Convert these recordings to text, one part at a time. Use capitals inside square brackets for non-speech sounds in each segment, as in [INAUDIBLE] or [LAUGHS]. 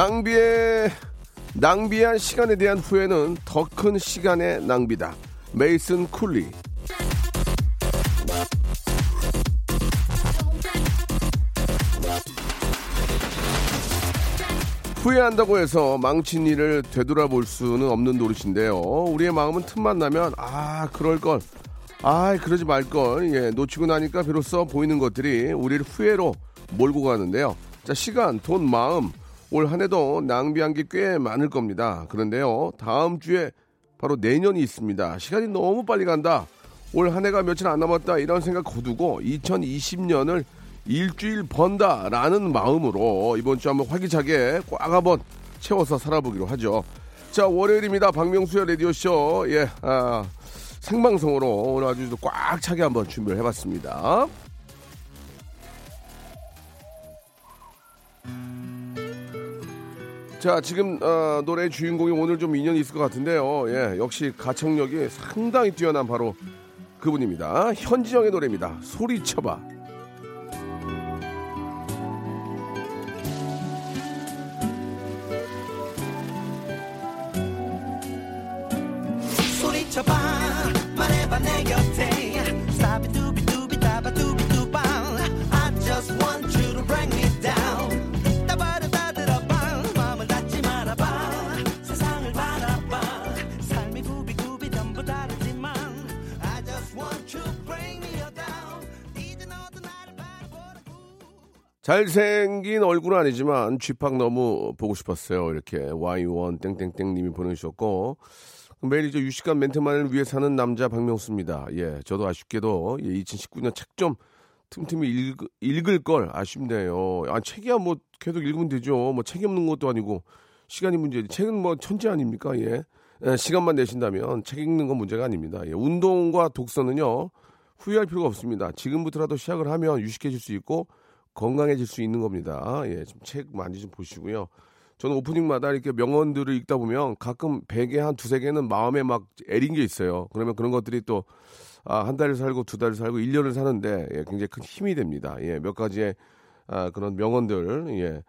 낭비의 낭비한 시간에 대한 후회는 더 큰 시간의 낭비다. 메이슨 쿨리. 후회한다고 해서 망친 일을 되돌아볼 수는 없는 노릇인데요. 우리의 마음은 틈만 나면 아 그럴 걸, 아 그러지 말 걸, 예 놓치고 나니까 비로소 보이는 것들이 우리를 후회로 몰고 가는데요. 자 시간, 돈, 마음 올 한 해도 낭비한 게 꽤 많을 겁니다. 그런데요 다음 주에 바로 내년이 있습니다. 시간이 너무 빨리 간다. 올 한 해가 며칠 안 남았다 이런 생각 거두고 2020년을 일주일 번다라는 마음으로 이번 주 한번 활기차게 꽉 한번 채워서 살아보기로 하죠. 자 월요일입니다. 박명수의 라디오 쇼 예, 아, 생방송으로 오늘 아주 꽉 차게 한번 준비를 해봤습니다. 자 지금 어, 노래 주인공이 오늘 좀 인연이 있을 것 같은데요. 예, 역시 가창력이 상당히 뛰어난 바로 그분입니다. 현지영의 노래입니다. 소리쳐봐. 소리 잘생긴 얼굴은 아니지만 쥐팍 너무 보고 싶었어요. 이렇게 와이원 땡땡땡님이 보내주셨고 매일 이제 유식한 멘트만을 위해 사는 남자 박명수입니다. 예, 저도 아쉽게도 예, 2019년 책 좀 틈틈이 읽, 읽을 걸 아쉽네요. 아, 책이야 뭐 계속 읽으면 되죠. 뭐 책이 없는 것도 아니고 시간이 문제지. 책은 뭐 천재 아닙니까? 예. 예, 시간만 내신다면 책 읽는 건 문제가 아닙니다. 예, 운동과 독서는요 후회할 필요가 없습니다. 지금부터라도 시작을 하면 유식해질 수 있고 건강해질 수 있는 겁니다. 예, 좀 책 많이 좀 보시고요. 저는 오프닝마다 이렇게 명언들을 읽다 보면 가끔 베개 한 두세 개는 마음에 막 애린 게 있어요. 그러면 그런 것들이 또, 아, 한 달을 살고 두 달을 살고 1년을 사는데, 예, 굉장히 큰 힘이 됩니다. 예, 몇 가지의, 아, 그런 명언들, 예.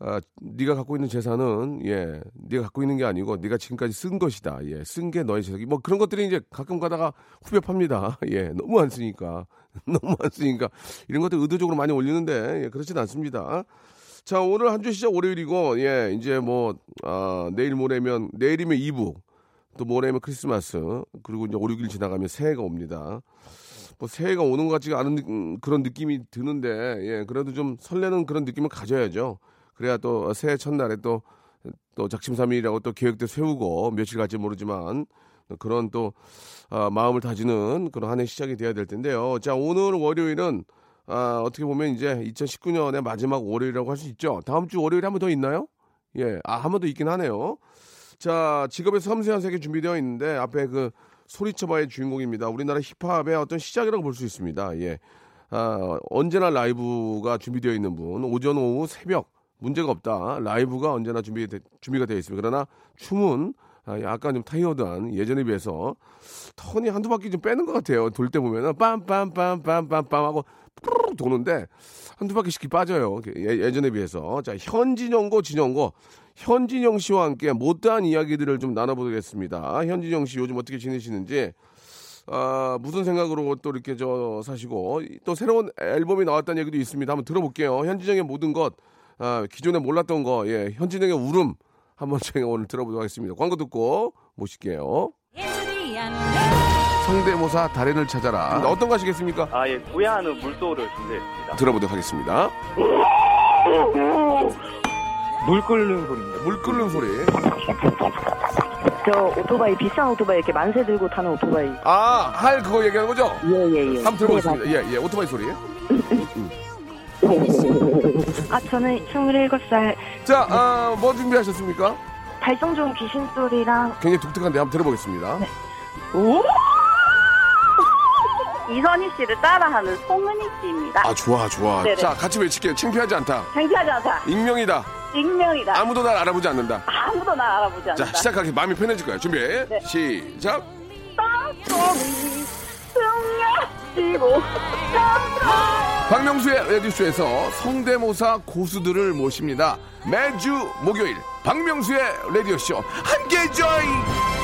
아, 네가 갖고 있는 재산은 예, 네가 갖고 있는 게 아니고 네가 지금까지 쓴 것이다. 예, 쓴 게 너의 재산이 뭐 그런 것들이 이제 가끔 가다가 후벼 팝니다. [LAUGHS] 예, 너무 안 쓰니까 너무 안 쓰니까 이런 것들 의도적으로 많이 올리는데 예, 그렇진 않습니다. 자, 오늘 한 주 시작 월요일이고, 예, 이제 뭐, 아, 내일 모레면, 내일이면 이브, 또 모레면 크리스마스, 그리고 이제 5, 6일 지나가면 새해가 옵니다. 뭐 새해가 오는 것 같지가 않은 느- 음, 그런 느낌이 드는데, 예, 그래도 좀 설레는 그런 느낌을 가져야죠. 그래야 또 새해 첫날에 또, 또 작심삼일이라고 또 계획도 세우고, 며칠 갈지 모르지만, 그런 또, 아, 마음을 다지는 그런 한 해 시작이 돼야 될 텐데요. 자, 오늘 월요일은 아, 어떻게 보면 이제 2019년의 마지막 월요일이라고 할 수 있죠. 다음 주 월요일에 한번 더 있나요? 예, 아, 한 번 더 있긴 하네요. 자, 직업의 섬세한 세계 준비되어 있는데 앞에 그 소리쳐봐의 주인공입니다. 우리나라 힙합의 어떤 시작이라고 볼 수 있습니다. 예. 아, 언제나 라이브가 준비되어 있는 분, 오전, 오후, 새벽, 문제가 없다. 라이브가 언제나 준비, 준비가 되어 있습니다. 그러나 춤은 아, 약간 좀 타이어드한 예전에 비해서 턴이 한두 바퀴 좀 빼는 것 같아요. 돌 때 보면은 빰빰빰빰빰빰 하고 푸르륵 도는데 한두 바퀴씩 빠져요. 예, 예전에 비해서. 자, 현진영고 진영고 현진영 씨와 함께 못다한 이야기들을 좀 나눠보겠습니다. 현진영 씨 요즘 어떻게 지내시는지 아, 무슨 생각으로 또 이렇게 저 사시고 또 새로운 앨범이 나왔다는 얘기도 있습니다. 한번 들어볼게요. 현진영의 모든 것, 아, 기존에 몰랐던 거, 예, 현진영의 울음 한번 저희가 오늘 들어보도록 하겠습니다. 광고 듣고 모실게요. 성대모사 달인을 찾아라. 어떤 거 하시겠습니까? 아, 예, 구야하는 물소를 준비했습니다. 들어보도록 하겠습니다. 물 끓는 소리입니다. 물 끓는 소리. 저 오토바이 비싼 오토바이 이렇게 만세 들고 타는 오토바이. 아, 할 그거 얘기하는 거죠? 예 예 예. 한번 들어보겠습니다. 예, 예, 오토바이 소리. [LAUGHS] 아, 저는 27살 자, 아, 뭐 준비하셨습니까? 발성 좋은 귀신 소리랑 굉장히 독특한데 한번 들어보겠습니다. 이선희 씨를 따라하는 송은희 씨입니다. 아, 좋아, 좋아. 네네. 자, 같이 외칠게요. 창피하지 않다. 창피하지 않다. 익명이다. 익명이다. 아무도 날 알아보지 않는다. 아무도 날 알아보지 않는다. 자, 시작하기 마음이 편해질 거야. 준비. 네. 시작. 땅속이 승려지고 박명수의 라디오쇼에서 성대모사 고수들을 모십니다. 매주 목요일 박명수의 라디오쇼 함께 join.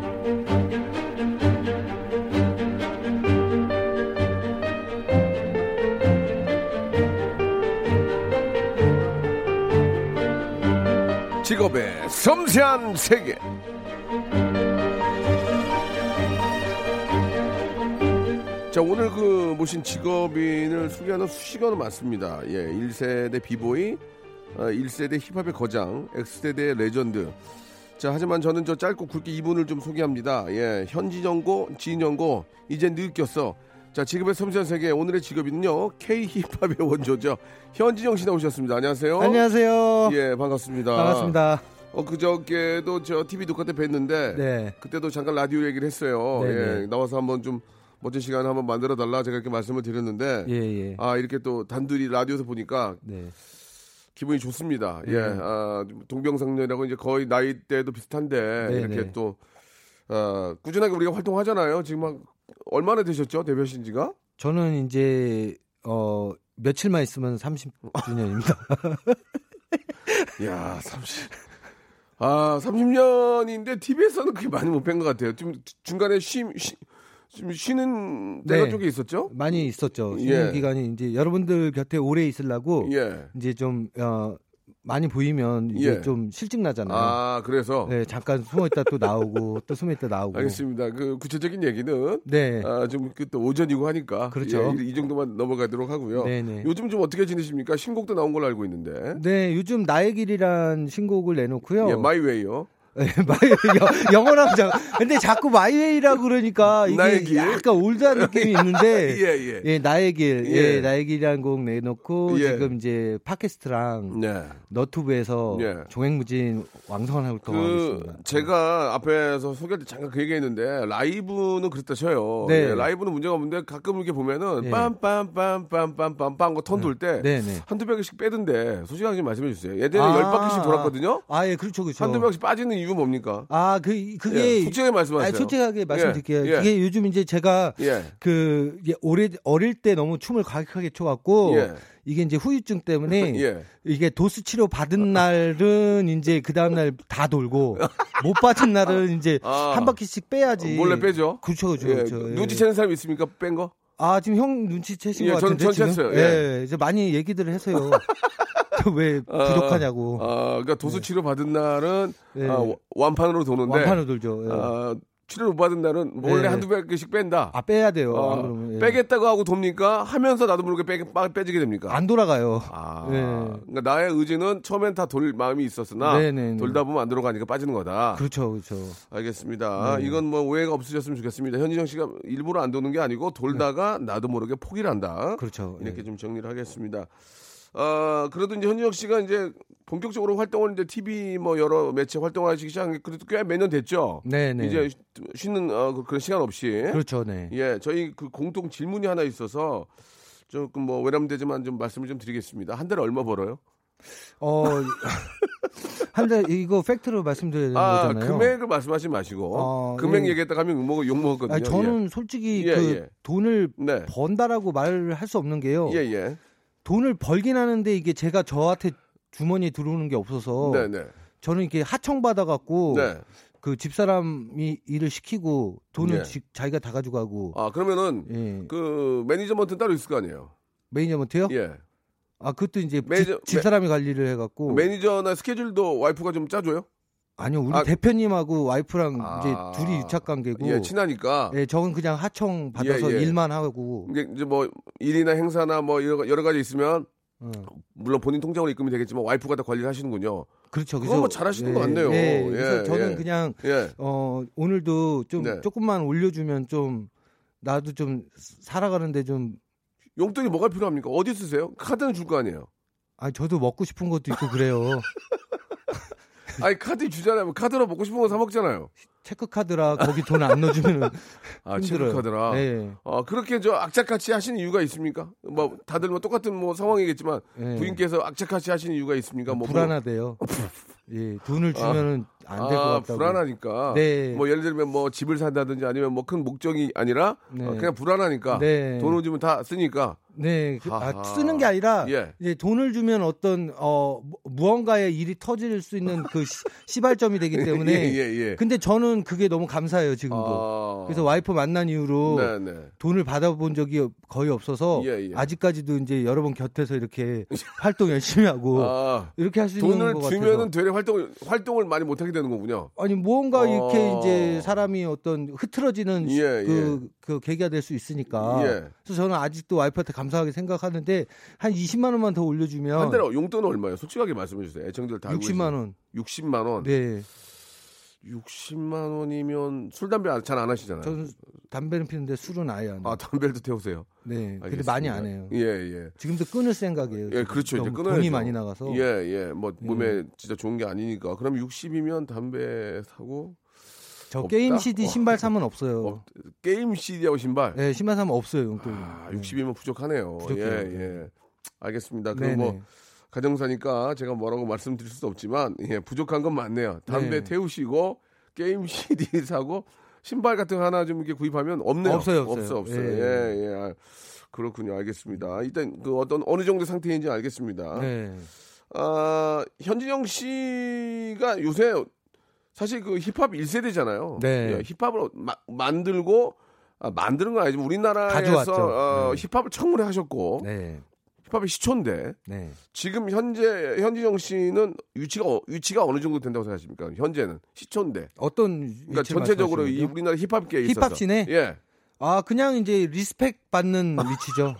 직업의 섬세한 세계. 자, 오늘 그 모신 직업인을 소개하는 수식어는 많습니다. 예, 1세대 비보이, 어, 1세대 힙합의 거장, X세대 legend. 자, 하지만 저는 저 짧고 굵게 이분을 좀 소개합니다. 예, 현진영 Go, 진영 Go, 이제 느꼈어. 자, 직업의 섬세한 세계, 오늘의 직업인은요, K-힙합의 [LAUGHS] 원조죠. 현진영 씨 나오셨습니다. 안녕하세요. 안녕하세요. 예, 반갑습니다. 반갑습니다. 어, 그저께도 저 TV 녹화 때 뵀는데, 네. 그때도 잠깐 라디오 얘기를 했어요. 네, 예, 네. 나와서 한번 좀 멋진 시간 한번 만들어 달라 제가 이렇게 말씀을 드렸는데, 예, 예. 아 이렇게 또 단둘이 라디오에서 보니까 네. 기분이 좋습니다. 예, 네. 아, 좀 동병상련이라고 이제 거의 나이대도 비슷한데 네, 이렇게 네. 또 아, 꾸준하게 우리가 활동하잖아요. 지금 막 얼마나 되셨죠 데뷔하신 지가? 저는 이제 어 며칠만 있으면 30주년입니다. [LAUGHS] 야, 30. 아, 30년인데 TV에서는 그렇게 많이 못 뵌 것 같아요. 좀 중간에 쉬, 쉬, 좀 쉬는 때가 네. 쪽에 있었죠? 많이 있었죠. 예. 쉬는 기간이 이제 여러분들 곁에 오래 있으려고 예. 이제 좀 어, 많이 보이면 이제 예. 좀 실증 나잖아요. 아, 그래서 네, 잠깐 숨어 있다 또 나오고 또 숨어 있다 나오고. 알겠습니다. 그 구체적인 얘기는 네. 아, 좀 또 오전이고 하니까 그렇죠. 예, 이, 이 정도만 넘어가도록 하고요. 네네. 요즘 좀 어떻게 지내십니까? 신곡도 나온 걸로 알고 있는데. 네, 요즘 나의 길이란 신곡을 내놓고요. 예, My Way요. 네, My Way 여- 영어랑 자 근데 자꾸 My Way라고 그러니까 이게. 약간 올드한 느낌이 [LAUGHS] 있는데 예, 예. 예, 나의 길, 예. 예, 나의 길이라는 곡 내놓고 예. 지금 이제 팟캐스트랑 네. 너튜브에서 예. 종횡무진 왕성한 활동하고 그 있습니다. 제가 앞에서 소개할 때 잠깐 그 얘기했는데 라이브는 그렇다 쳐요. 네. 예, 라이브는 문제가 없는데 가끔 이렇게 보면은 예. 빰빰빰빰빰빰빰 거 턴 돌때 네, 네. 한두 백씩 빼던데 솔직하게 좀 말씀해 주세요. 예전에 아, 열 바퀴씩 돌았거든요. 아, 예, 그렇죠, 그렇죠. 한두 백씩 빠지는 이유 뭡니까? 아, 그 그게 예, 솔직하게 말씀하세요. 아니, 솔직하게 말씀드릴게요. 예, 예. 이게 요즘 이제 제가 예. 그 오래 어릴 때 너무 춤을 과격하게 춰갖고 예. 이게 이제 후유증 때문에 [LAUGHS] 예. 이게 도수 치료 받은 날은 이제 그 다음 날 다 돌고 [LAUGHS] 못 받은 날은 이제 아. 한 바퀴씩 빼야지. 몰래 빼죠. 그렇죠, 그렇죠. 예, 그렇죠. 예. 눈치채는 사람 있습니까? 뺀 거? 아 지금 형 눈치채신 예, 것 전- 같은데 전 지금. 챘어요. 예, 이제 많이 얘기들을 해서요. [LAUGHS] 왜 [LAUGHS] 부족하냐고. 아, 그러니까 도수 치료 받은 날은 네. 아, 와- 완판으로 도는데 완판으로 돌죠. 예. 아, 치료를 못 받은 날은 몰래 네. 한두 백씩 뺀다. 아 빼야 돼요. 아, 안 그러면, 예. 빼겠다고 하고 돕니까? 하면서 나도 모르게 빼, 빠- 빼지게 됩니까? 안 돌아가요. 아, 네. 그러니까 나의 의지는 처음엔 다 돌 마음이 있었으나 네네네. 돌다 보면 안 돌아가니까 빠지는 거다. 그렇죠, 그렇죠. 알겠습니다. 네. 이건 뭐 오해가 없으셨으면 좋겠습니다. 현진영 씨가 일부러 안 도는 게 아니고 돌다가 나도 모르게 포기를 한다. 그렇죠. 이렇게 예. 좀 정리를 하겠습니다. 어, 그래도 이제 현진영 씨가 이제 본격적으로 활동을 이제 TV 뭐 여러 매체 활동하시기 시작한 게 그래도 꽤 몇 년 됐죠. 네 네. 이제 쉬- 쉬는 어, 그- 그런 시간 없이. 그렇죠, 네. 예, 저희 그 공통 질문이 하나 있어서 조금 뭐 외람되지만 좀 말씀을 좀 드리겠습니다. 한 달에 얼마 벌어요? 어, [LAUGHS] 한 달, 이거 fact로 말씀드리는 아, 거잖아요. 금액을 말씀하시 마시고 어, 금액 예. 얘기했다 가면 욕먹 욕 먹었거든요. 아니, 저는 솔직히 예, 그 예. 돈을 예. 네. 번다라고 말을 할수 없는 게요. 예, 예. 돈을 벌긴 하는데 이게 제가 저한테 주머니에 들어오는 게 없어서 네, 네. 저는 이렇게 하청 받아 갖고 네. 그 집사람이 일을 시키고 돈을 예. 지- 자기가 다 가져가고 아, 그러면은 예. 그 management는 따로 있을 거 아니에요. management요? 예. 아 그것도 이제 매니저- 집, 집사람이 관리를 해갖고 매니저나 스케줄도 와이프가 좀 짜줘요? 아니요, 우리 아. 대표님하고 와이프랑 아. 이제 둘이 유착 관계고. 예, 친하니까. 예, 저는 그냥 하청 받아서 예, 예. 일만 하고. 이게 이제 뭐 일이나 행사나 뭐 여러, 여러 가지 있으면 어. 물론 본인 통장으로 입금이 되겠지만 와이프가 다 관리를 하시는군요. 그렇죠. 그건 뭐 잘하시는 것 같네요. 예, 예, 그래서 저는 예. 그냥 예. 어 오늘도 좀 네. 조금만 올려주면 좀 나도 좀 살아가는데 좀 용돈이 뭐가 필요합니까? 어디 쓰세요? 카드는 줄 거 아니에요. 아 저도 먹고 싶은 것도 있고 그래요. [LAUGHS] [LAUGHS] 아니 카드 주잖아요. 뭐 카드로 먹고 싶은 거 사 먹잖아요. 체크 카드라 거기 돈 안 넣어주면은 [LAUGHS] 아 힘들어요. 체크카드라. 네. 어 그렇게 저 악착같이 하시는 이유가 있습니까? 뭐 다들 뭐 똑같은 뭐 상황이겠지만 네. 부인께서 악착같이 하시는 이유가 있습니까? 뭐 불안하대요. [LAUGHS] 예, 돈을 주면은 안 될것 아, 같다고. 불안하니까. 네. 뭐 예를 들면 뭐 집을 산다든지 아니면 뭐 큰 목적이 아니라 네. 어, 그냥 불안하니까 네. 돈을 주면 다 쓰니까. 네, 그-. 아, 쓰는 게 아니라 예. 이제 돈을 주면 어떤 어 무- 무언가의 일이 터질 수 있는 그 시, [LAUGHS] 시발점이 되기 때문에. [LAUGHS] 예, 예, 예. 근데 저는 그게 너무 감사해요 지금도. 아. 그래서 와이프 만난 이후로 네, 네. 돈을 받아본 적이 거의 없어서 예, 예. 아직까지도 이제 여러 번 곁에서 이렇게 [LAUGHS] 활동 열심히 하고 아, 이렇게 할 수 있는 돈을 것 주면은 같아서. 되레 활동을 활동을 많이 못 하게 되는 거군요. 아니 무언가 이렇게 어. 이제 사람이 어떤 흐트러지는 시- 예, 그, 그 계기가 될 수 있으니까. 예. 그래서 저는 아직도 와이프한테 감사하게 생각하는데 한 20만 원만 더 올려주면 한 달에 용돈은 얼마예요? 솔직하게 말씀해 주세요. 애청들 다 알고 60만 원. 계시죠? 60만 원. 네, 60만 원이면 술 담배 잘 안 하시잖아요. 저는 담배는 피는데 술은 아예 안. 아 담배도 태우세요. 네, 알겠습니다. 많이 안 해요. 예 예. 지금도 끊을 생각이에요. 예, 그렇죠. 이제 너무 끊어야죠. 돈이 많이 나가서. 예, 예. 뭐 몸에 진짜 좋은 게 아니니까. 그럼 60이면 담배 사고 저 없다? 게임 CD 어. 신발 사면 없어요. 어, 게임 CD하고 신발. 네, 신발 사면 없어요 용돈이. 아, 60이면 부족하네요. 부족해요. 예, 예. 알겠습니다. 그럼 네네. 뭐 가정사니까 제가 뭐라고 말씀드릴 수도 없지만 예, 부족한 건 맞네요. 담배 네. 태우시고 게임 CD [LAUGHS] 사고 신발 같은 거 하나 좀 이렇게 구입하면 없네요. 없어요, 없어요. 없어, 없어요. 예. 예, 예. 아, 그렇군요. 알겠습니다. 일단 그 어떤 어느 정도 상태인지 알겠습니다. 네. 아, 현진영 씨가 요새 사실 그 힙합 1세대잖아요. 네. 예, 힙합을 마- 만들고 아, 만드는 건 아니지만 우리나라에서. 어, 네. 힙합을 처음으로 하셨고 네. 힙합의 시초인데 네. 지금 현재 현진영 씨는 위치가 어- 위치가 어느 정도 된다고 생각하십니까? 현재는 시초인데. 어떤 그러니까 전체적으로 이 말씀하시는? 우리나라 힙합계에 있어서 힙합 scene에? 예. 아 그냥 이제 respect 받는 [LAUGHS] 위치죠.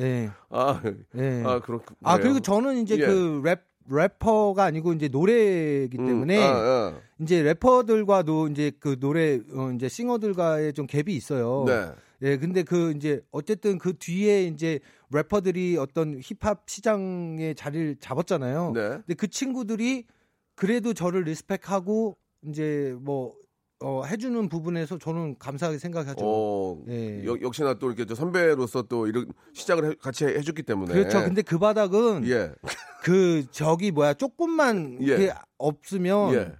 예. 아, 예. 아 그렇군. 아 그리고 저는 이제 예. 그 랩 래퍼가 아니고 이제 노래이기 때문에 아, 아. 이제 래퍼들과도 이제 그 노래 어 이제 싱어들과의 좀 갭이 있어요. 네. 예, 근데 그 이제 어쨌든 그 뒤에 이제 래퍼들이 어떤 힙합 시장에 자리를 잡았잖아요. 네. 근데 그 친구들이 그래도 저를 리스펙하고 이제 뭐 어, 해주는 부분에서 저는 감사하게 생각하죠. 어, 예. 역, 역시나 또 이렇게 저 선배로서 또 이런 시작을 해- 같이 해줬기 때문에. 그렇죠. 근데 그 바닥은 예. 그 저기 뭐야 조금만 예. 없으면 예.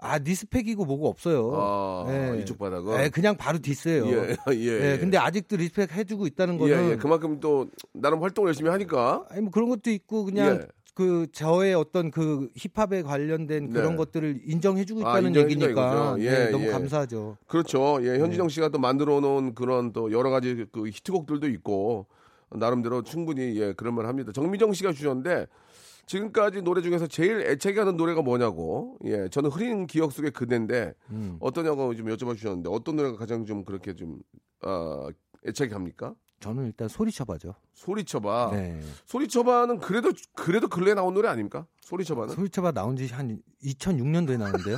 아 respect이고 뭐고 없어요. 아, 예. 이쪽 바닥은. 예, 그냥 바로 diss예요. 예, 예, 예, 근데 아직도 respect 해주고 있다는 예, 거는 예. 그만큼 또 나름 활동을 열심히 하니까. 아니 뭐 그런 것도 있고 그냥 예. 그 저의 어떤 그 힙합에 관련된 그런 네. 것들을 인정해주고 아, 있다는 얘기니까 이거죠. 예, 네, 너무 예. 감사하죠. 그렇죠. 예, 현진영 네. 씨가 또 만들어 놓은 그런 또 여러 가지 그 히트곡들도 있고 나름대로 충분히 예, 그런 말 합니다. 정미정 씨가 주셨는데 지금까지 노래 중에서 제일 애착이 가는 노래가 뭐냐고. 예, 저는 흐린 기억 속의 그대인데 음. 어떠냐고 좀 여쭤봐 주셨는데 어떤 노래가 가장 좀 그렇게 좀 어, 애착이 갑니까? 저는 일단 소리쳐봐죠. 소리쳐봐. 네. 소리쳐봐는 그래도 그래도 근래 나온 노래 아닙니까? 소리쳐봐는 소리쳐봐 나온 지 한 2006년도에 나왔는데요.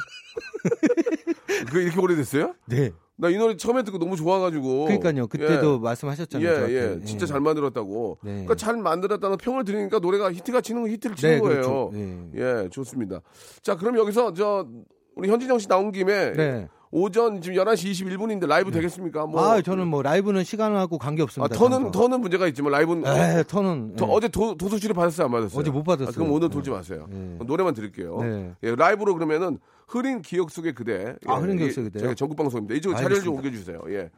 그 이렇게 오래됐어요? 네. 나 이 노래 처음에 듣고 너무 좋아가지고. 그러니까요. 그때도 말씀하셨잖아요. 예, 저한테. 예, 진짜 잘 만들었다고. 네. 그러니까 잘 만들었다는 평을 들으니까 노래가 히트가 치는 거 히트를 치는 네, 거예요. 그렇죠. 네. 예, 좋습니다. 자, 그럼 여기서 저 우리 현진영 씨 나온 김에 네. 오전 지금 11시 21분인데 라이브 되겠습니까? 뭐 아, 저는 뭐 라이브는 시간하고 관계 아, 없습니다. 터는 저는. 터는 문제가 있지만 라이브는 에, 터는 저 예. 어제 도, 도서실에 받았어요, 안 받았어요? 어제 못 받았어요. 아, 그럼 오늘 네. 돌지 마세요. 네. 노래만 드릴게요. 네. 예, 라이브로 그러면은 흐린 기억 속의 그대. 아, 흐린 기억 이게 속의 그대요? 저희 전국 방송입니다. 이쪽 자리를 좀. 옮겨주세요. 예.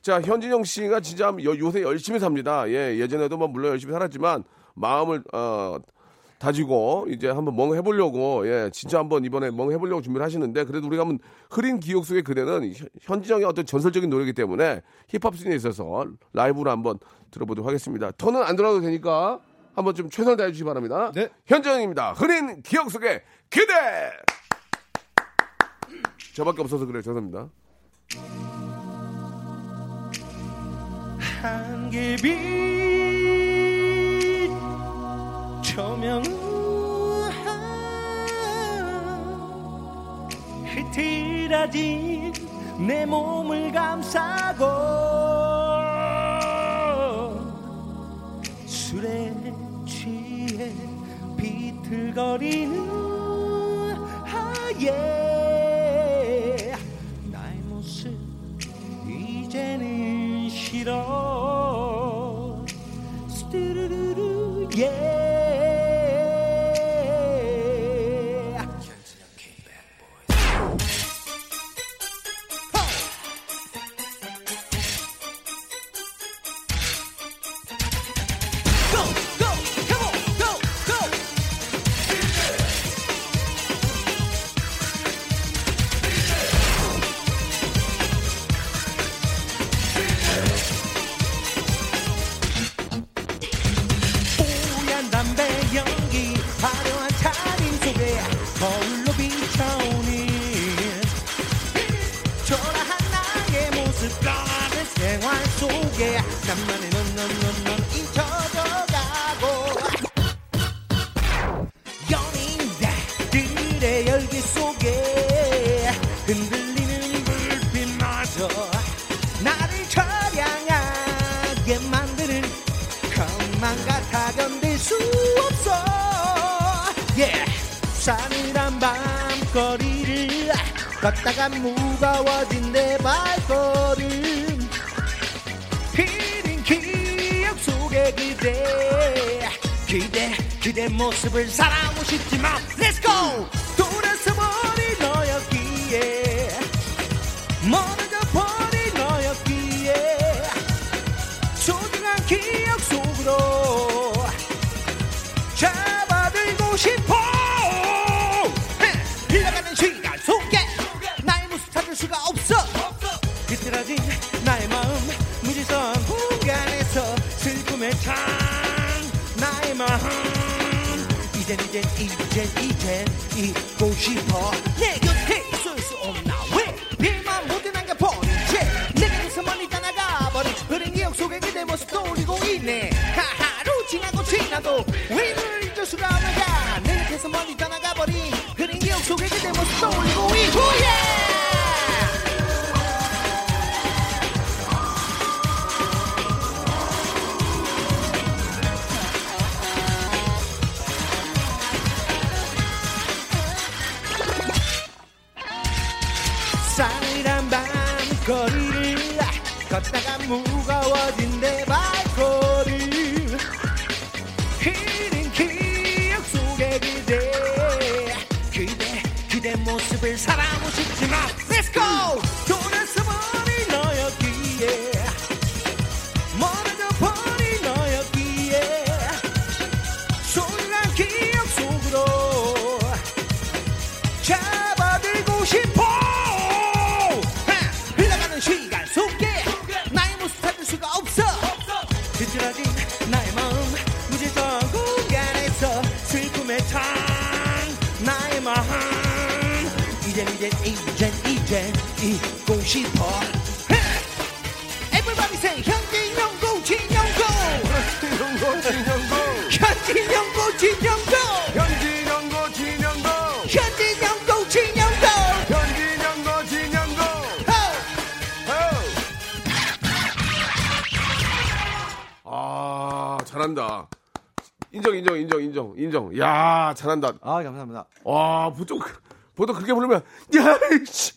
자, 현진영 씨가 진짜 요, 요새 열심히 삽니다. 예, 예전에도 뭐 물론 열심히 살았지만 마음을 어, 다지고 이제 한번 멍 해보려고 예, 진짜 한번 이번에 멍 해보려고 준비를 하시는데 그래도 우리가 한번 흐린 기억 속의 그대는 현- 현진영의 어떤 전설적인 노래이기 때문에 힙합 씬에 있어서 라이브로 한번 들어보도록 하겠습니다. 터는 안 들어도 되니까 한번 좀 최선을 다해 주시기 바랍니다. 네. 현진영입니다. 흐린 기억 속의 그대. 저밖에 없어서 그래요. 죄송합니다. 한개빛 흐트러진 내 몸을 감싸고 술에 취해 비틀거리는 하얘 나의 모습 이제는 싫어 나만의 넌넌넌넌 잊혀져가고 연인들의 열기 속에 흔들리는 불빛마저 나를 처량하게 만드는 것만 같아 견딜 수 없어 yeah. 싸늘한 밤거리를 걷다가 무거워진 내 발걸 그대 그대 모습을 사랑하고 싶지만 Let's go 이젠 잊고 싶어. 내 곁에 있을 수 없나 왜? 비만 모두 남겨버린 채. 내게서 멀리 떠나가 버린 흐린 기억 속에 그대 모습 떠올리고 있네. 하하루 지나고 지나도 왜널 잊을 수가 없는가. 내 곁에서 멀리 떠나가 버린 흐린 기억 속에 그대 모습 떠올리고 있고 yeah! 무거워진 내 발 진영고 진영고 현진영고, 진영고, 현진영고 진영고 현진영고, 진영고. 아, 잘한다. 인정, 인정, 인정, 인정, 인정. 야, 잘한다. 아 감사합니다. 와, 보통, 보통 그렇게 부르면, 야, 이씨,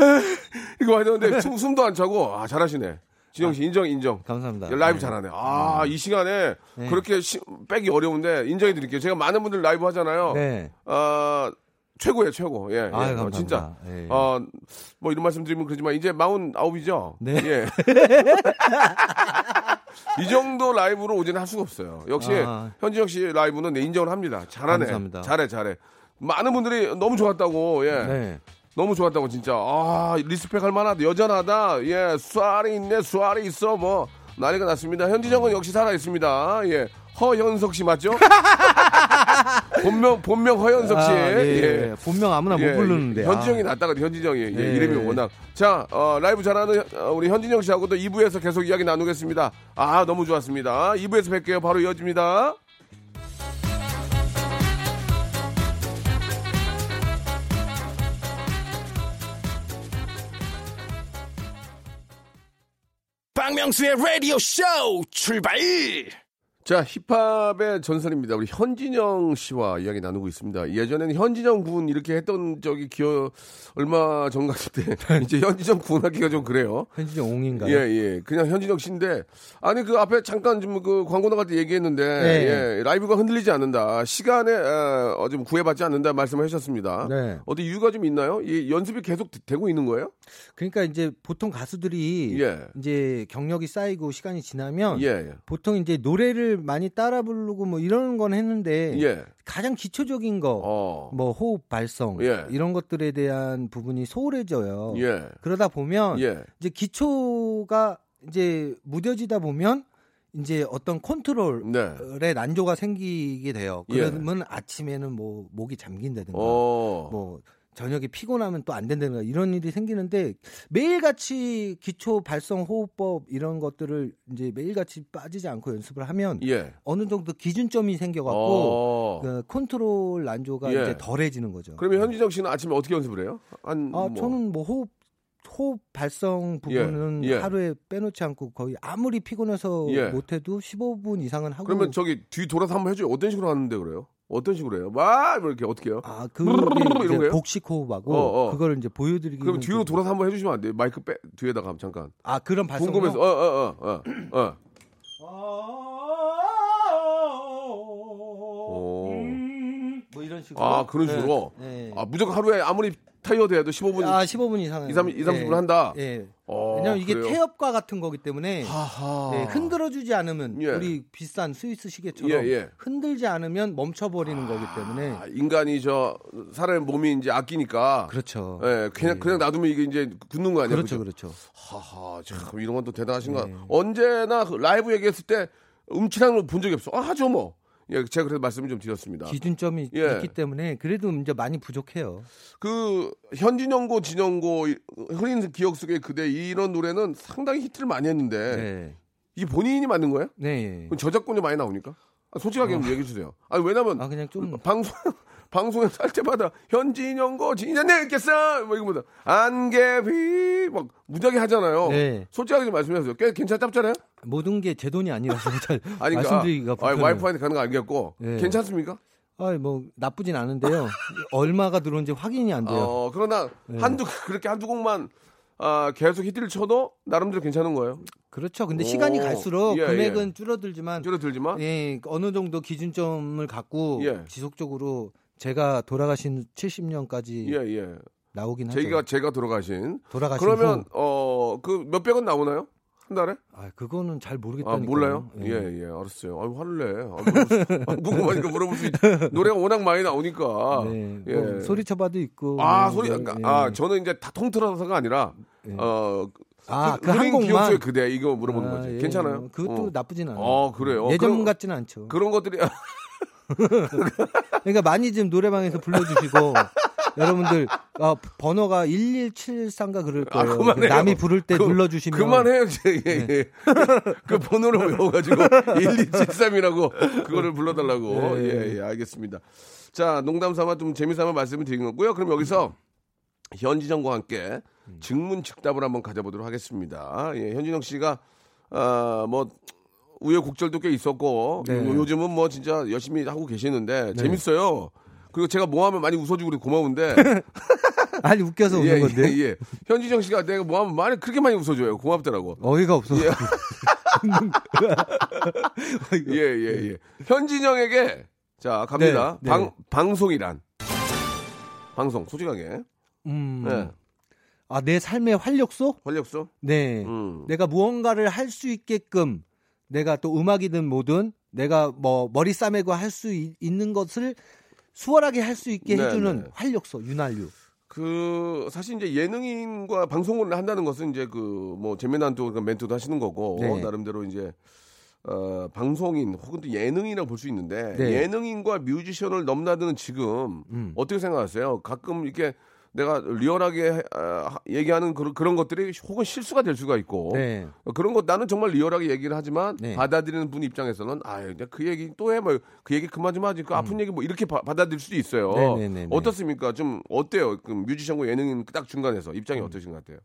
에, 이거 되는데, 숨, [LAUGHS] 숨도 안 차고, 아, 잘하시네. 진영 씨, 인정, 인정. 감사합니다. 라이브 네. 잘하네. 아, 이 시간에 네. 그렇게 시- 빼기 어려운데, 인정해 드릴게요. 제가 많은 분들 라이브 하잖아요. 네. 아, 최고예요, 최고. 예, 예. 아유, 어, 감사합니다. 진짜. 예. 어, 뭐 이런 말씀 드리면 그러지만, 이제 49이죠? 네. 예. [LAUGHS] 이 정도 라이브로 오지는 할 수가 없어요. 역시 아. 현진영 씨 라이브는 내 인정을 합니다. 잘하네. 감사합니다. 잘해, 잘해. 많은 분들이 너무 좋았다고, 예. 네. 너무 좋았다고, 진짜. 아, respect 할 만하다. 여전하다. 예, soul이 있네, soul이 있어. 뭐, 난리가 났습니다. 현진영은 역시 살아 있습니다. 예. 허현석 씨 맞죠? [LAUGHS] 본명 본명 허현석 씨. 아, 예. 본명 아무나 예, 못 부르는데. 현진영이 아. 낫다가 현진영이 예, 예. 이름이 워낙. 자 어, 라이브 잘하는 어, 우리 현진영 씨하고도 2부에서 계속 이야기 나누겠습니다. 아 너무 좋았습니다. 2부에서 뵐게요. 바로 이어집니다. 박명수의 라디오 쇼 출발! 자, 힙합의 전설입니다. 우리 현진영 씨와 이야기 나누고 있습니다. 예전에는 현진영 군 이렇게 했던 적이 기억, 얼마 전 같은데, [LAUGHS] 이제 현진영 군 하기가 좀 그래요. 현진영 옹인가요? 예, 예. 그냥 현진영 씨인데, 아니, 그 앞에 잠깐 좀 그 광고 나갈 때 얘기했는데, 네. 예, 라이브가 흔들리지 않는다. 시간에, 어, 어, 좀 구애받지 않는다 말씀을 하셨습니다. 네. 어디 이유가 좀 있나요? 이 연습이 계속 되- 되고 있는 거예요? 그러니까 이제 보통 가수들이 예. 이제 경력이 쌓이고 시간이 지나면 예, 예. 보통 이제 노래를 많이 따라 부르고 뭐 이런 건 했는데 예. 가장 기초적인 거, 어. 뭐 호흡 발성 예. 이런 것들에 대한 부분이 소홀해져요. 예. 그러다 보면 예. 이제 기초가 이제 무뎌지다 보면 이제 어떤 컨트롤의 네. 난조가 생기게 돼요. 예. 그러면 아침에는 뭐 목이 잠긴다든가 어. 뭐 저녁에 피곤하면 또 안 된다든가 이런 일이 생기는데 매일같이 기초 발성 호흡법 이런 것들을 이제 매일같이 빠지지 않고 연습을 하면 예. 어느 정도 기준점이 생겨갖고 어. 그 컨트롤 난조가 예. 이제 덜해지는 거죠. 그러면 현진영 씨는 아침에 어떻게 연습을 해요? 한 아 뭐. 저는 뭐 호흡 호흡 발성 부분은 예, 예. 하루에 빼놓지 않고 거의 아무리 피곤해서 예. 못해도 15분 이상은 하고 그러면 저기 뒤 돌아서 한번 해줘요. 어떤 식으로 하는데 그래요? 어떤 식으로 해요? 와 이렇게 어떻게 해요? 아 이런 그게 거예요? 복식 호흡하고 어, 어. 그걸 이제 보여드리기 그럼 뒤로 돌아서 한번 해주시면 안 돼요? 마이크 빼 뒤에다가 잠깐. 아 그런 발성 궁금해서 어어어 어. 어, 어. 오. 뭐 이런 식으로 아 그런 식으로. 네, 네. 아 무조건 하루에 아무리 타이어드 해도 15분. 아 15분 이상 2, 3, 2, 30분 한다? 예. 어, 왜냐면 이게 그래요? 태엽과 같은 거기 때문에 하하. 네, 흔들어주지 않으면 예. 우리 비싼 스위스 시계처럼 예, 예. 흔들지 않으면 멈춰버리는 거기 때문에 아, 인간이 저 사람의 몸이 이제 아끼니까. 그렇죠. 예, 그냥 그냥 놔두면 이게 이제 굳는 거 아니에요? 그렇죠, 그죠? 그렇죠. 하하, 참 이런 건 또 대단하신 거. 네. 언제나 그 라이브 얘기했을 때 음치라는 걸 본 적이 없어. 아, 하죠 뭐. 예, 제가 그래서 말씀을 좀 드렸습니다. 기준점이 예. 있기 때문에 그래도 이제 많이 부족해요. 그 현진영고, 진영고, 이- 흐린 기억 속의 그대 이런 노래는 상당히 히트를 많이 했는데 네. 이게 본인이 만든 거예요? 네. 그럼 저작권이 많이 나옵니까? 아, 솔직하게 좀 얘기해 주세요. 아니 왜냐면 아 그냥 좀 방송 방송에 살 때마다 현진영고 진현내 있겠어 뭐 이거보다 안개비 막 무지하게 하잖아요. 네. 솔직하게 좀 말씀해주세요. 꽤 괜찮답잖아요. 모든 게 제 돈이 아니라서 [LAUGHS] 잘 아니 말씀드리기가 아. 와이프한테 가는 거 알겠고 네. 괜찮습니까? 아, 뭐 나쁘진 않은데요. [LAUGHS] 얼마가 들어온지 확인이 안 돼요. 어 그러나 네. 한두 그렇게 한두 곡만 아, 계속 히트를 쳐도 나름대로 괜찮은 거예요. 그렇죠. 근데 오. 시간이 갈수록 예, 금액은 예. 줄어들지만 줄어들지만 예, 어느 정도 기준점을 갖고 예. 지속적으로 제가 돌아가신 70년까지 예 예. 나오긴 하죠. 제가 제가 돌아가신 돌아가신 그러면 후. 어그 몇백 원 나오나요? 한 달에? 아, 그거는 잘 모르겠다니까. 아 몰라요? 예, 예, 알았어요. 아유 화를 내. 아, 아, 궁금하니까 물어볼 수 있. 노래가 워낙 많이 나오니까. 네, 예. 뭐 소리쳐봐도 있고. 아 뭐, 소리. 예. 그러니까, 아 저는 이제 다 통틀어서가 아니라 예. 어. 아, 그 흐린 한 곡만. 기억수의 그대 이거 물어보는 아, 거지. 예. 괜찮아요? 그것도 어. 나쁘진 않아요. 어, 그래요? 예전 그럼- 같지는 않죠. 그런 것들이 [LAUGHS] 그러니까 많이 좀 노래방에서 불러주시고 [LAUGHS] 여러분들 어, 번호가 1173가 그럴 아, 거예요. 그만해요. 남이 부를 때 그- 눌러주시면 그만해요. [LAUGHS] 예, 예. 네. 그 번호를 외워가지고 1273이라고 그거를 불러달라고. 네. 예, 예, 알겠습니다. 자, 농담 삼아 좀 재미삼아 말씀을 드린 거고요. 그럼 여기서 현진영과 함께 증문 즉답을 한번 가져보도록 하겠습니다. 예, 현진영 씨가 아, 뭐 우여곡절도 꽤 있었고 네. 요- 요즘은 뭐 진짜 열심히 하고 계시는데 재밌어요. 그리고 제가 뭐 하면 많이 웃어주고 그래 고마운데 [LAUGHS] 아니 웃겨서 웃는 예, 건데 예, 예. 현진영 씨가 내가 뭐 하면 많이 그렇게 많이 웃어줘요. 고맙더라고. 어이가 없어. 예. [LAUGHS] 예, 예, 예. 현진영에게 자 갑니다. 네, 네. 방 방송이란 방송 솔직하게 음. 네. 아, 내 삶의 활력소? 활력소. 네. 음. 내가 무언가를 할 수 있게끔 내가 또 음악이든 뭐든 내가 뭐 머리 싸매고 할 수 있는 것을 수월하게 할 수 있게 네, 해주는 네. 활력소, 윤활유. 그 사실 이제 예능인과 방송을 한다는 것은 이제 그 뭐 재미난 또 멘트도 하시는 거고 네. 나름대로 이제 어, 방송인 혹은 또 예능이라고 볼 수 있는데 네. 예능인과 뮤지션을 넘나드는 지금 음. 어떻게 생각하세요? 가끔 이렇게 내가 리얼하게 아, 얘기하는 그런, 그런 것들이 혹은 실수가 될 수가 있고 네. 어, 그런 거 나는 정말 리얼하게 얘기를 하지만 네. 받아들이는 분 입장에서는 아, 이제 그 얘기 또 해 뭐 그 얘기 그만 좀 하지 그 아픈 얘기 뭐 이렇게 바, 받아들일 수도 있어요. 음. 네네네네. 어떻습니까? 좀 어때요? 그 뮤지션과 예능인 딱 중간에서 입장이 음. 어떠신 것 같아요?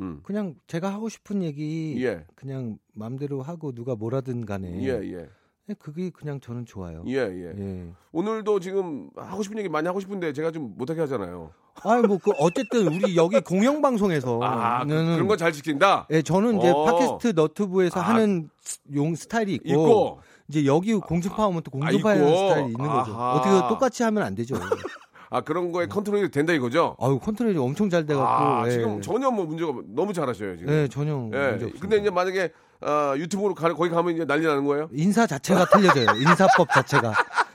음. 그냥 제가 하고 싶은 얘기 예. 그냥 마음대로 하고 누가 뭐라든 간에 예, 예. 네, 그게 그냥 저는 좋아요. 예, 예. 예. 오늘도 지금 하고 싶은 얘기 많이 하고 싶은데 제가 좀 못하게 하잖아요. 아니 뭐그 어쨌든 우리 여기 공영 방송에서 아, 그, 런거잘 지킨다? 예, 저는 이제 어. 팟캐스트 너튜브에서 아. 하는 스- 용 스타일이 있고, 있고. 이제 여기 공중파 하면 또 공중파 아, 하는. 스타일이 있는 거죠. 아하. 어떻게 똑같이 하면 안 되죠. [LAUGHS] 아, 그런 거에 컨트롤이 된다 이거죠? 아유 컨트롤이 엄청 잘 돼갖고. 아, 예. 지금 전혀 뭐 문제가 너무 잘하셔요, 지금. 네, 전혀 예. 근데 이제 만약에 아, 유튜브로 가, 거기 가면 이제 난리 나는 거예요? 인사 자체가 틀려져요. 인사법 자체가.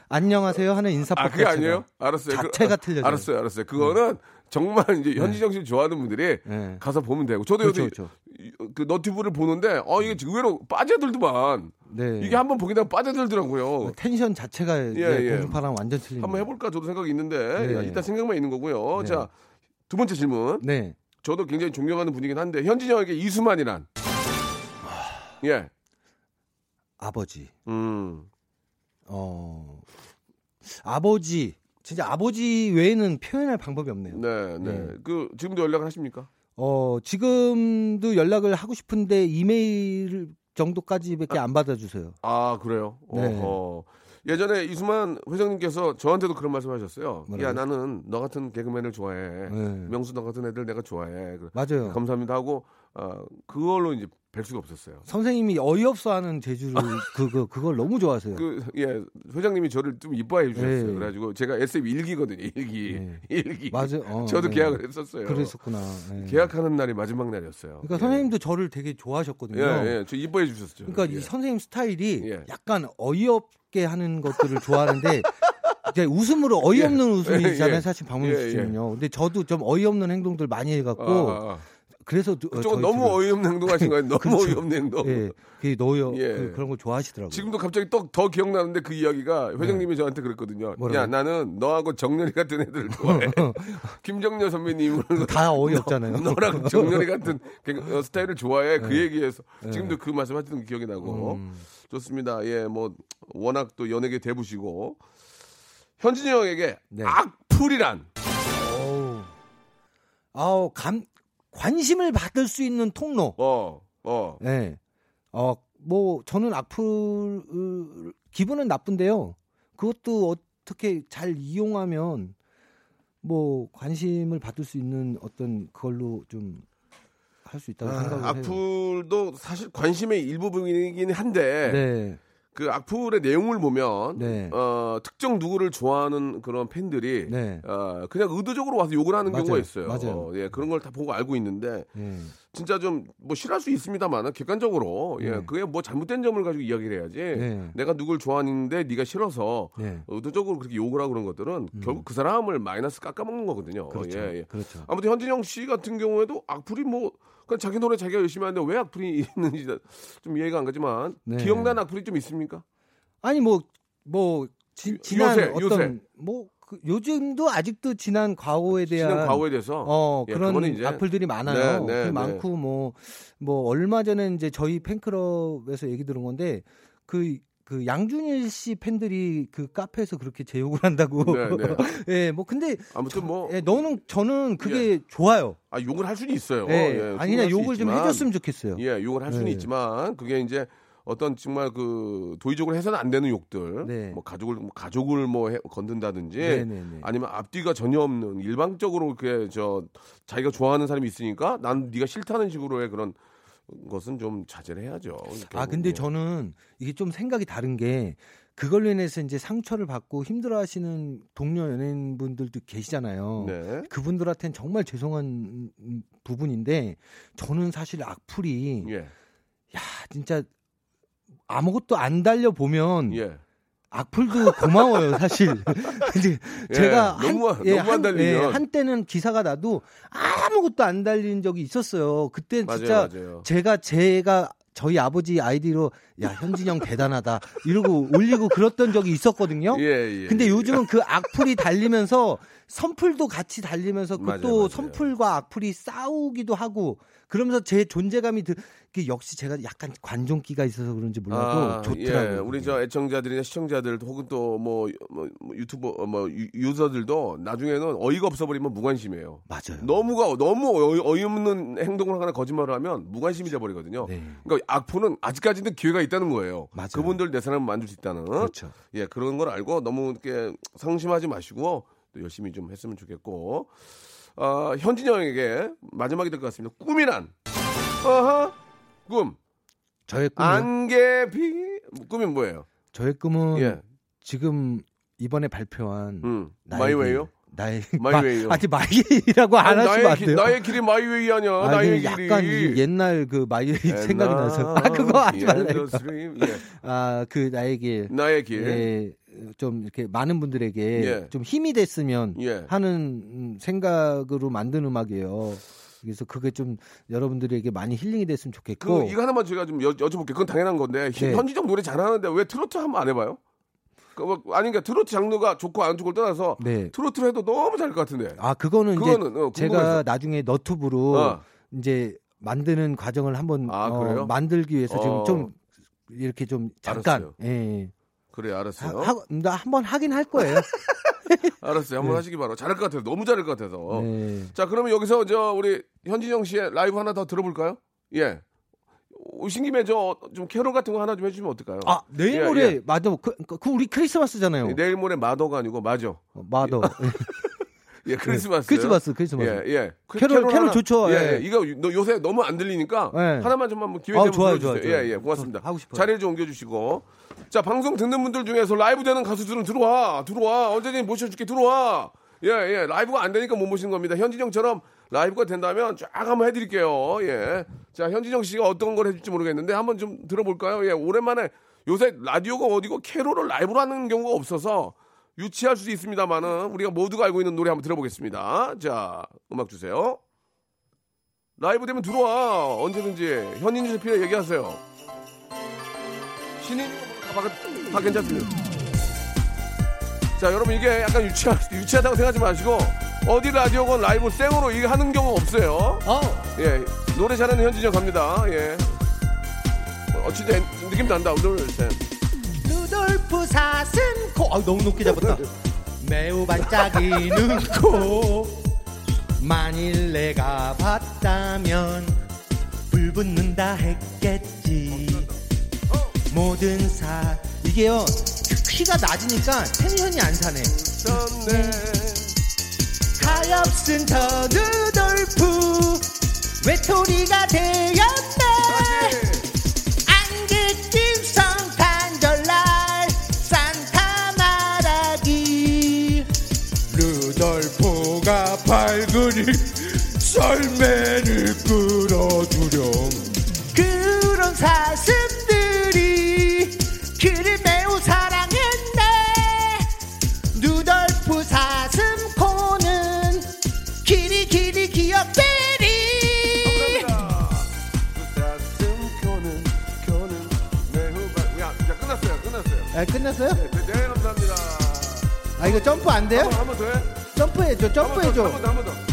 안녕하세요 하는 인사법 아, 그게 자체가. 아니에요? 알았어요. 그- 자체가 틀려져요. 알았어요, 알았어요. 그거는 정말 이제 현지정 씨 좋아하는 분들이 네. 가서 보면 되고. 저도 그렇죠, 여기 그렇죠. 그 너튜브를 보는데 어 이게 의외로 빠져들더만. 네. 이게 한번 보게 되면 빠져들더라고요. 텐션 자체가 예, 예. 공중파랑 완전 틀립니다. 한번 해볼까 저도 생각이 있는데 네. 일단 생각만 있는 거고요. 네. 자두 번째 질문. 네. 저도 굉장히 존경하는 분이긴 한데 현진영에게 이수만이란 예, 아버지. 음, 어. 아버지. 진짜 아버지 외에는 표현할 방법이 없네요. 네, 네. 네. 그 지금도 연락을 하십니까? 어, 지금도 연락을 하고 싶은데 이메일 정도까지밖에 안 받아주세요. 아 그래요. 네. 어허. 예전에 이수만 회장님께서 저한테도 그런 말씀하셨어요. 뭐라고요? 야 나는 너 같은 개그맨을 좋아해. 네. 명수 너 같은 애들 내가 좋아해. 그- 맞아요. 감사합니다 하고 어, 그걸로 이제 뵐 수가 없었어요. 선생님이 어이없어하는 재주를 [LAUGHS] 그거 그걸 너무 좋아하세요. 그 예 회장님이 저를 좀 이뻐해 주셨어요. 네. 그래가지고 제가 SF 일기거든요. 일기 네. 일기. 맞아요. 어, 저도 네. 계약을 했었어요. 그랬었구나. 네. 계약하는 날이 마지막 날이었어요. 그러니까 예. 선생님도 저를 되게 좋아하셨거든요. 예, 예, 저 이뻐해 주셨죠. 그러니까 예. 이 선생님 스타일이 예. 약간 어이없게 하는 것들을 좋아하는데 이제 웃음으로 어이없는 웃음이잖아요. 예. 사실 박문수 예, 예. 씨는요. 근데 저도 좀 어이없는 행동들 많이 해갖고 아, 아. 그래서 두- 어, 그쪽은 너무 둘은- 어이없는 행동하신 거예요. [LAUGHS] 너무 그렇죠. 어이없는 행동. 예, 그 노여 예. 그, 런 거 좋아하시더라고요. 지금도 갑자기 또 더 기억나는데 그 이야기가 회장님이 저한테 그랬거든요. 네. 뭐라고요? 야 나는 너하고 정렬이 같은 애들을 좋아해. [LAUGHS] 김정렬 선배님을 다 어이없잖아요. 너, 랑 [LAUGHS] 정렬이 같은 그, 어, 스타일을 좋아해. 그 네. 얘기에서 지금도 그 말씀 하시던 게 기억이 나고 음. 좋습니다. 예, 뭐 워낙 또 연예계 대부시고 현진이 형에게 네. 악플이란. 아우 감 관심을 받을 수 있는 통로. 어, 어. 네. 어, 뭐 저는 악플 기분은 나쁜데요. 그것도 어떻게 잘 이용하면 뭐 관심을 받을 수 있는 어떤 그걸로 좀 할 수 있다고 생각을 아, 해요. 악플도 사실 관심의 일부분이긴 한데 네. 그 악플의 내용을 보면 네. 어, 특정 누구를 좋아하는 그런 팬들이 네. 어, 그냥 의도적으로 와서 욕을 하는 맞아요. 경우가 있어요. 맞아요. 어, 예, 그런 걸 다 보고 알고 있는데 예. 진짜 좀 뭐 싫어할 수 있습니다만 객관적으로 예, 네. 그게 뭐 잘못된 점을 가지고 이야기를 해야지. 네. 내가 누굴 좋아하는데 네가 싫어서 네. 의도적으로 그렇게 욕을 하고 그런 것들은 결국 그 사람을 마이너스 깎아먹는 거거든요. 그렇죠. 예, 예. 그렇죠. 아무튼 현진영 씨 같은 경우에도 악플이 뭐 그냥 자기 노래 자기가 열심히 하는데 왜 악플이 [LAUGHS] 있는지 좀 이해가 안 가지만 네. 기억나는 악플이 좀 있습니까? 아니 뭐뭐 요- 지난 요새, 어떤 요새. 뭐 그, 요즘도 아직도 지난 과거에 대한 지난 과거에 대해서 어 예, 그런 이제- 악플들이 많아요. 네, 네, 그 네. 많고 뭐뭐 얼마 전에 이제 저희 팬클럽에서 얘기 들은 건데 그 그 양준일 씨 팬들이 그 카페에서 그렇게 제욕을 한다고. 네, 네. [LAUGHS] 예, 뭐 근데 아무튼 뭐 예, 너는 저는 그게 좋아요. 아, 욕을 할 수는 있어요. 예. 예, 아니 그냥 충분할 수 욕을 좀 있지만, 해줬으면 좋겠어요. 예, 욕을 할 수는 네. 있지만 그게 이제 어떤 정말 그 도의적으로 해서는 안 되는 욕들, 네. 뭐 가족을 뭐 가족을 뭐 해- 건든다든지 네, 네, 네. 아니면 앞뒤가 전혀 없는 일방적으로 그게 저 자기가 좋아하는 사람이 있으니까 난 네가 싫다는 식으로의 그런 것은 좀 자제를 해야죠. 아 근데 예. 저는 이게 좀 생각이 다른 게 그걸로 인해서 이제 상처를 받고 힘들어하시는 동료 연예인분들도 계시잖아요. 네. 그분들한테는 정말 죄송한 음, 부분인데 저는 사실 악플이 예. 야 진짜 아무것도 안 달려 보면 예. 악플도 고마워요 사실. [LAUGHS] 근데 예, 제가 너무- 한, 예, 너무 안 한. 예, 한때는 기사가 나도 아무것도 안 달린 적이 있었어요. 그때 진짜 맞아요. 제가 제가 저희 아버지 아이디로 야 현진영 대단하다 이러고 올리고 그랬던 적이 있었거든요. 예, 예. 근데 요즘은 그 악플이 달리면서 선풀도 같이 달리면서 그또 맞아요. 선풀과 악플이 싸우기도 하고 그러면서 제 존재감이 드, 그 역시 제가 약간 관종기가 있어서 그런지 몰라도 좋더라고요. 예, 우리 저 애청자들이나 시청자들 혹은 또뭐 유튜버 어, 뭐 유- 유저들도 나중에는 어이가 없어 버리면 무관심해요. 맞아요. 너무가 너무 어이, 어이 없는 행동을 하거나 거짓말을 하면 무관심이 돼 버리거든요. 네. 그러니까 악플은 아직까지는 기회가 있다는 거예요. 맞아요. 그분들 내 사람을 만들 수 있다는. 그렇죠. 예, 그런 걸 알고 너무 이렇게 상심하지 마시고 또 열심히 좀 했으면 좋겠고. 어, 현진영에게 마지막이 될 것 같습니다. 꿈이란? 어허, 꿈. 저의 꿈은 안개비 꿈이 뭐예요? 저의 꿈은 예, 지금 이번에 발표한 음, My Way요? 길, 나의 [LAUGHS] My Way요. 마, 아직 My Way라고 안 아니, 하시면 안 길, 돼요. 나의 길이 My Way 아니야. 아, 나의 그 길이. 약간 이 옛날 그 My Way 생각이 나서 아 그거 하지 말라요. 예. 아그 나의 길. 나의 길. 예, 좀 이렇게 많은 분들에게 예. 좀 힘이 됐으면 예. 하는 음, 생각으로 만든 음악이에요. 그래서 그게 좀 여러분들에게 많이 힐링이 됐으면 좋겠고. 그 이거 하나만 제가 좀 여, 여쭤볼게요. 그건 당연한 건데 네. 현지적 노래 잘하는데 왜 트로트 한번 안 해봐요? 그 뭐, 아니 그러니까 트로트 장르가 좋고 안 좋고를 떠나서 네. 트로트를 해도 너무 잘할 것 같은데. 아 그거는 그거는, 이제 어, 제가. 나중에 너튜브로 어. 이제 만드는 과정을 한번 아, 어? 만들기 위해서 지금 어. 좀 이렇게 좀 잠깐 알았어요. 예. 그래 알았어요. 하, 하, 나 한번 하긴 할 거예요. [LAUGHS] 알았어요. 한번 하시기 바라. 잘할 것 같아요. 너무 잘할 것 같아서. 네. 자 그러면 여기서 저 우리 현진영 씨의 라이브 하나 더 들어볼까요? 예. 오신 김에 저 좀 캐롤 같은 거 하나 좀 해주시면 어떨까요? 아 내일 예, 모레 예. 맞아 그, 그- 그 우리 크리스마스잖아요. 예, 내일 모레 마더가 아니고 마저. 어, 마더 예, [LAUGHS] [LAUGHS] 크리스마스. 크리스마스 크리스마스. 예, 예. 그 캐롤- 캐롤 하나. 좋죠. 예, 예. 예. 이거 너 요새 너무 안 들리니까 예. 하나만 좀 한번 기회 아, 되면 좋아요, 불러주세요. 좋아요, 좋아요. 예, 예. 고맙습니다. 저 하고 싶어요. 자리를 좀 옮겨주시고. 자, 방송 듣는 분들 중에서 라이브 되는 가수들은 들어와, 들어와. 언제든지 모셔줄게, 들어와. 예, 예. 라이브가 안 되니까 못 모시는 겁니다. 현진영처럼 라이브가 된다면 쫙 한번 해드릴게요. 예. 자, 현진영 씨가 어떤 걸 해줄지 모르겠는데 한번 좀 들어볼까요? 예, 오랜만에 요새 라디오가 어디고 캐롤을 라이브로 하는 경우가 없어서 유치할 수 있습니다만은 우리가 모두가 알고 있는 노래 한번 들어보겠습니다. 자, 음악 주세요. 라이브 되면 들어와 언제든지 현인 주필에 얘기하세요. 신인 다, 다 괜찮습니다. 자, 여러분 이게 약간 유치하, 유치하다고 생각하지 마시고 어디 라디오건 라이브 생으로 이게 하는 경우 없어요. 어, 예, 노래 잘하는 현진이 형 갑니다. 예. 어, 진짜 느낌 난다. 둘, 셋. 루 돌프 사슴 코 아, 너무 높게 잡았다. 매우 반짝이는 코 만일 내가 봤다면 불 붙는다 했겠지 모든 사 이게요 키가 낮으니까 텐션이 안 사네. 가엾은 저 루돌프 외톨이가 되었네 그리 썰매를 끌어주렴 그런 사슴들이 그를 매우 사랑했네 루돌프 사슴코는 길이 길이 기억되리 사슴코는 코는 매우 바- 야, 야 끝났어요. 끝났어요. 아, 끝났어요? 네, 네, 네, 감사합니다. 아 이거 점프 안 돼요? 한번 더 해. 점프해줘 점프해줘 한번 더, 한번 더.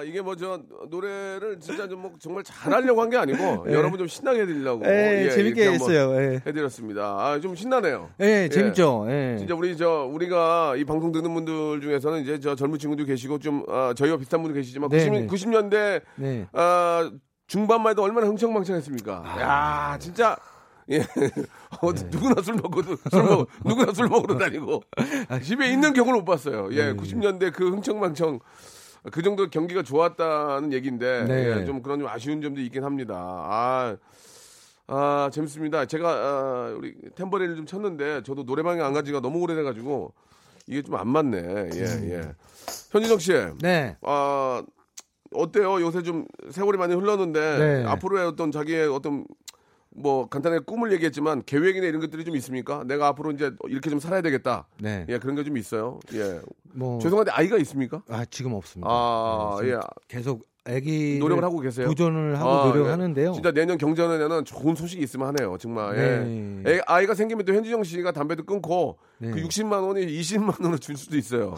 아 이게 뭐 저 노래를 진짜 좀 뭐 정말 잘하려고 한 게 아니고 네. [LAUGHS] 여러분 좀 신나게 해드리려고 예, 예, 재밌게 했어요. 예. 해드렸습니다. 아, 좀 신나네요. 예, 재밌죠. 예. 진짜 우리 저 우리가 이 방송 듣는 분들 중에서는 이제 저 젊은 친구도 계시고 좀 아, 저희와 비슷한 분도 계시지만 네, 90, 네. 90년대 네. 아, 중반만 해도 얼마나 흥청망청했습니까? 아. 야, 진짜 예. [LAUGHS] 어, 네. 누구나 술 먹고 술먹 [LAUGHS] 누구나 술 먹으러 다니고 집에 있는 경우를 못 봤어요. 예. 네. 90년대 그 흥청망청 그 정도 경기가 좋았다는 얘기인데 네. 예, 좀 그런 좀 아쉬운 점도 있긴 합니다. 아. 아, 재밌습니다. 제가 아, 우리 템버리를 좀 쳤는데 저도 노래방에 안 가지가 너무 오래돼 가지고 이게 좀 안 맞네. 예, 예. 현진정 씨. 네. 아, 어때요? 요새 좀 세월이 많이 흘렀는데 네. 앞으로의 어떤 자기의 어떤 뭐 간단하게 꿈을 얘기했지만 계획이나 이런 것들이 좀 있습니까? 내가 앞으로 이제 이렇게 좀 살아야 되겠다. 네. 예, 그런 게 좀 있어요. 예. 뭐 죄송한데 아이가 있습니까? 아 지금 없습니다. 아, 네, 지금 예. 계속 아기 노력을 하고 계세요? 도전을 하고 아, 노력하는데요. 예. 진짜 내년 경전에는 좋은 소식이 있으면 하네요. 정말. 네. 예. 애- 아이가 생기면 또 현진영 씨가 담배도 끊고 네. 그 60만 원이 20만 원으로 줄 수도 있어요.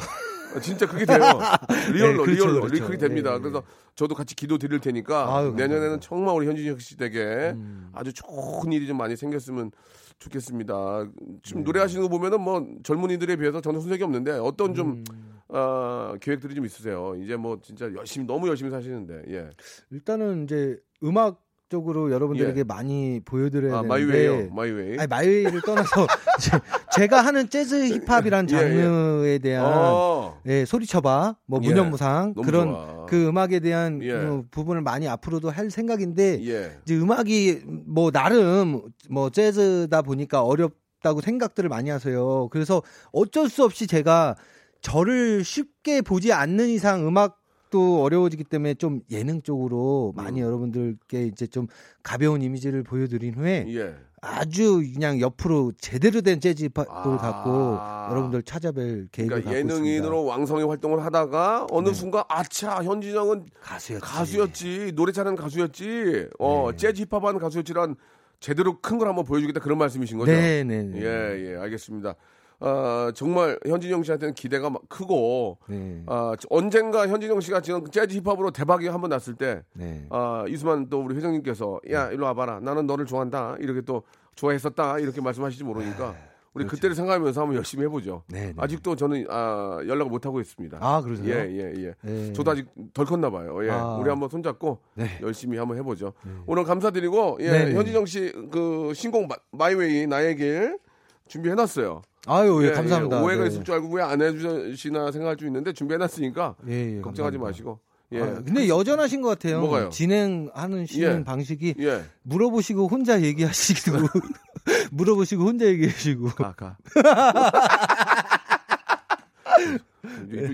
아, 진짜 그게 돼요. [LAUGHS] real로, 네, 그렇죠, real로. 그렇죠. 그렇게 됩니다. 네, 네. 그래서 저도 같이 기도 드릴 테니까 아유, 내년에는. 음. 정말 우리 현진영 씨 댁에 아주 좋은 일이 좀 많이 생겼으면 좋겠습니다. 지금 네. 노래하시는 거 보면은 뭐 젊은이들에 비해서 전혀 손색이 없는데 어떤 좀 음. 어, 계획들이 좀 있으세요. 이제 뭐 진짜 열심히 너무 열심히 사시는데 예. 일단은 이제 음악 적으로 여러분들에게 많이 보여드려야 아 되는데 마이웨이요, 마이웨이. 아니 마이웨이를 떠나서 [LAUGHS] 제가 하는 재즈 힙합이란 예, 예. 장르에 대한 어. 예, 소리쳐봐, 뭐 예, 무념무상 너무 그런 좋아. 그 음악에 대한 예. 어, 부분을 많이 앞으로도 할 생각인데 예. 이제 음악이 뭐 나름 뭐 재즈다 보니까 어렵다고 생각들을 많이 하세요. 그래서 어쩔 수 없이 제가 저를 쉽게 보지 않는 이상 음악 도 어려워지기 때문에 좀 예능 쪽으로 많이 음. 여러분들께 이제 좀 가벼운 이미지를 보여드린 후에 예. 아주 그냥 옆으로 제대로 된 재즈 힙합을 아. 갖고 여러분들 찾아뵐 계획을 그러니까 예능인으로 있습니다. 왕성히 활동을 하다가 어느 네. 순간 아차 현진영은 가수였지. 가수였지 노래 잘하는 가수였지 어 네. 재즈 힙합하는 가수였지란 제대로 큰 걸 한번 보여주겠다 그런 말씀이신 거죠? 네, 네, 네. 예, 예, 알겠습니다. 아, 정말 현진영 씨한테는 기대가 막 크고, 네. 아, 언젠가 현진영 씨가 지금 재즈 힙합으로 대박이 한번 났을 때, 네. 아, 이수만 또 우리 회장님께서, 야, 일로 와봐라. 나는 너를 좋아한다. 이렇게 또 좋아했었다. 이렇게 말씀하실지 모르니까, 우리 그렇죠. 그때를 생각하면서 한번 열심히 해보죠. 네, 네. 아직도 저는, 아, 연락을 못 하고 있습니다. 아, 그러세요? 예, 예, 예. 네. 저도 아직 덜 컸나 봐요. 예. 아. 우리 한번 손잡고 네. 열심히 한번 해보죠. 오늘 감사드리고 예, 네네. 현진영 씨 그 신곡 마- 마이웨이 나의 길 준비해놨어요. 아유, 예, 예, 감사합니다. 예, 오해가 네. 있을 줄 알고 왜 안 해주시나 생각할 수 있는데 준비해놨으니까 예, 예, 걱정하지 감사합니다. 마시고. 예. 아, 근데 여전하신 것 같아요. 뭐가요? 진행하는 시는 예. 방식이 예. 물어보시고 혼자 얘기하시기도 [LAUGHS] 물어보시고 혼자 얘기하시고 가 가. [LAUGHS]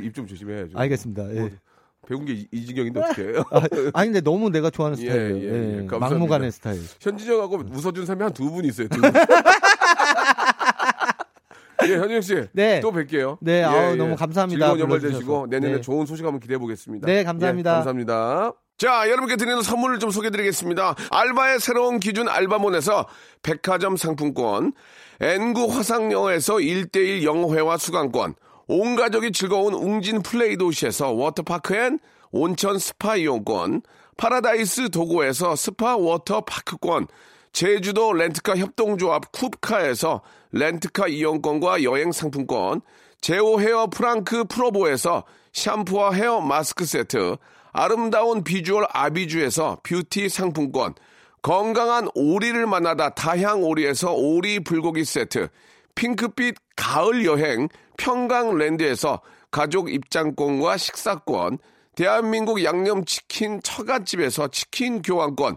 입좀 조심해야죠. 알겠습니다. 예. 뭐, 배운 게 이, 이 지경인데 어떻게 해요? 아, 니 근데 너무 내가 좋아하는 예, 스타일이에요. 예, 예, 예. 막무가내 스타일. 현진영하고 웃어준 사람이 한 두 분 있어요. 두 분. [LAUGHS] 예, 현영 씨. 네. 또 뵐게요. 네, 아우, 너무 감사합니다. 즐거운 연말. 되시고 내년에 네. 좋은 소식 한번 기대해 보겠습니다. 네, 감사합니다. 예, 감사합니다. 자, 여러분께 드리는 선물을 좀 소개해 드리겠습니다. 알바의 새로운 기준 알바몬에서 백화점 상품권, N구 화상영어에서 1대1 영어회화 수강권, 온 가족이 즐거운 웅진 플레이 도시에서 워터파크 and 온천 스파 이용권, 파라다이스 도고에서 스파 워터파크권, 제주도 렌트카 협동조합 쿱카에서 렌트카 이용권과 여행 상품권, 제오 헤어 프랑크 프로보에서 샴푸와 헤어 마스크 세트, 아름다운 비주얼 아비주에서 뷰티 상품권, 건강한 오리를 만나다 다향 오리에서 오리 불고기 세트, 핑크빛 가을 여행 평강랜드에서 가족 입장권과 식사권, 대한민국 양념치킨 처갓집에서 치킨 교환권,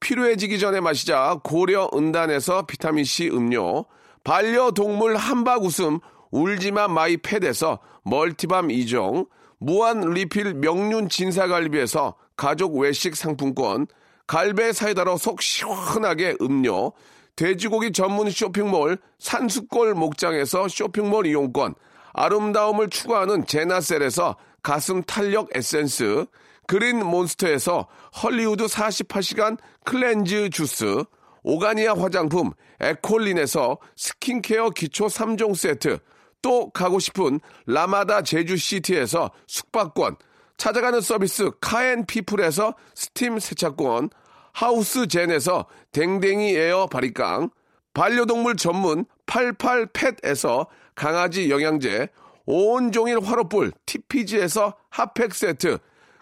필요해지기 전에 마시자 고려 은단에서 비타민C 음료, 반려동물 함박 웃음 울지마 마이 팻에서 multi balm 2종, 무한 리필 명륜 진사갈비에서 가족 외식 상품권, 갈배 사이다로 속 시원하게 음료, 돼지고기 전문 쇼핑몰 산수골 목장에서 쇼핑몰 이용권, 아름다움을 추구하는 제나셀에서 가슴 탄력 에센스, 그린 몬스터에서 헐리우드 48시간 cleanse 주스, 오가니아 화장품 에콜린에서 스킨케어 기초 3종 세트, 또 가고 싶은 라마다 제주시티에서 숙박권, 찾아가는 서비스 카앤피플에서 스팀 세차권, 하우스젠에서 댕댕이 에어 바리깡, 반려동물 전문 88팻에서 강아지 영양제, 온종일 화로불 TPG에서 핫팩 세트,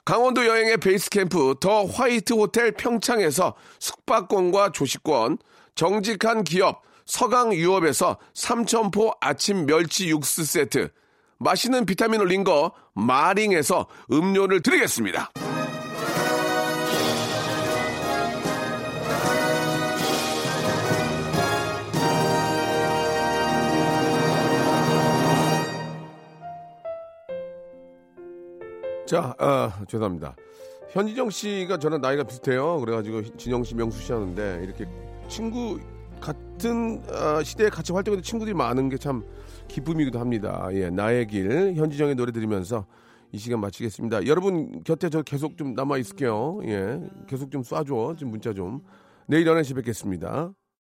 강원도 여행의 베이스 캠프 더 화이트 호텔 평창에서 숙박권과 조식권, 정직한 기업 서강 유업에서 삼천포 아침 멸치 육수 세트, 맛있는 비타민 올린 거 마링에서 음료를 드리겠습니다. 자, 아, 죄송합니다. 현진영 씨가 저랑 나이가 비슷해요. 그래가지고 진영 씨, 명수 씨 하는데 이렇게 친구 같은 아, 시대에 같이 활동하는 친구들이 많은 게 참 기쁨이기도 합니다. 예, 나의 길 현진영의 노래 들으면서 이 시간 마치겠습니다. 여러분 곁에 저 계속 좀 남아 있을게요. 예, 계속 좀 쏴줘. 좀 문자 좀. 내일 11시 뵙겠습니다.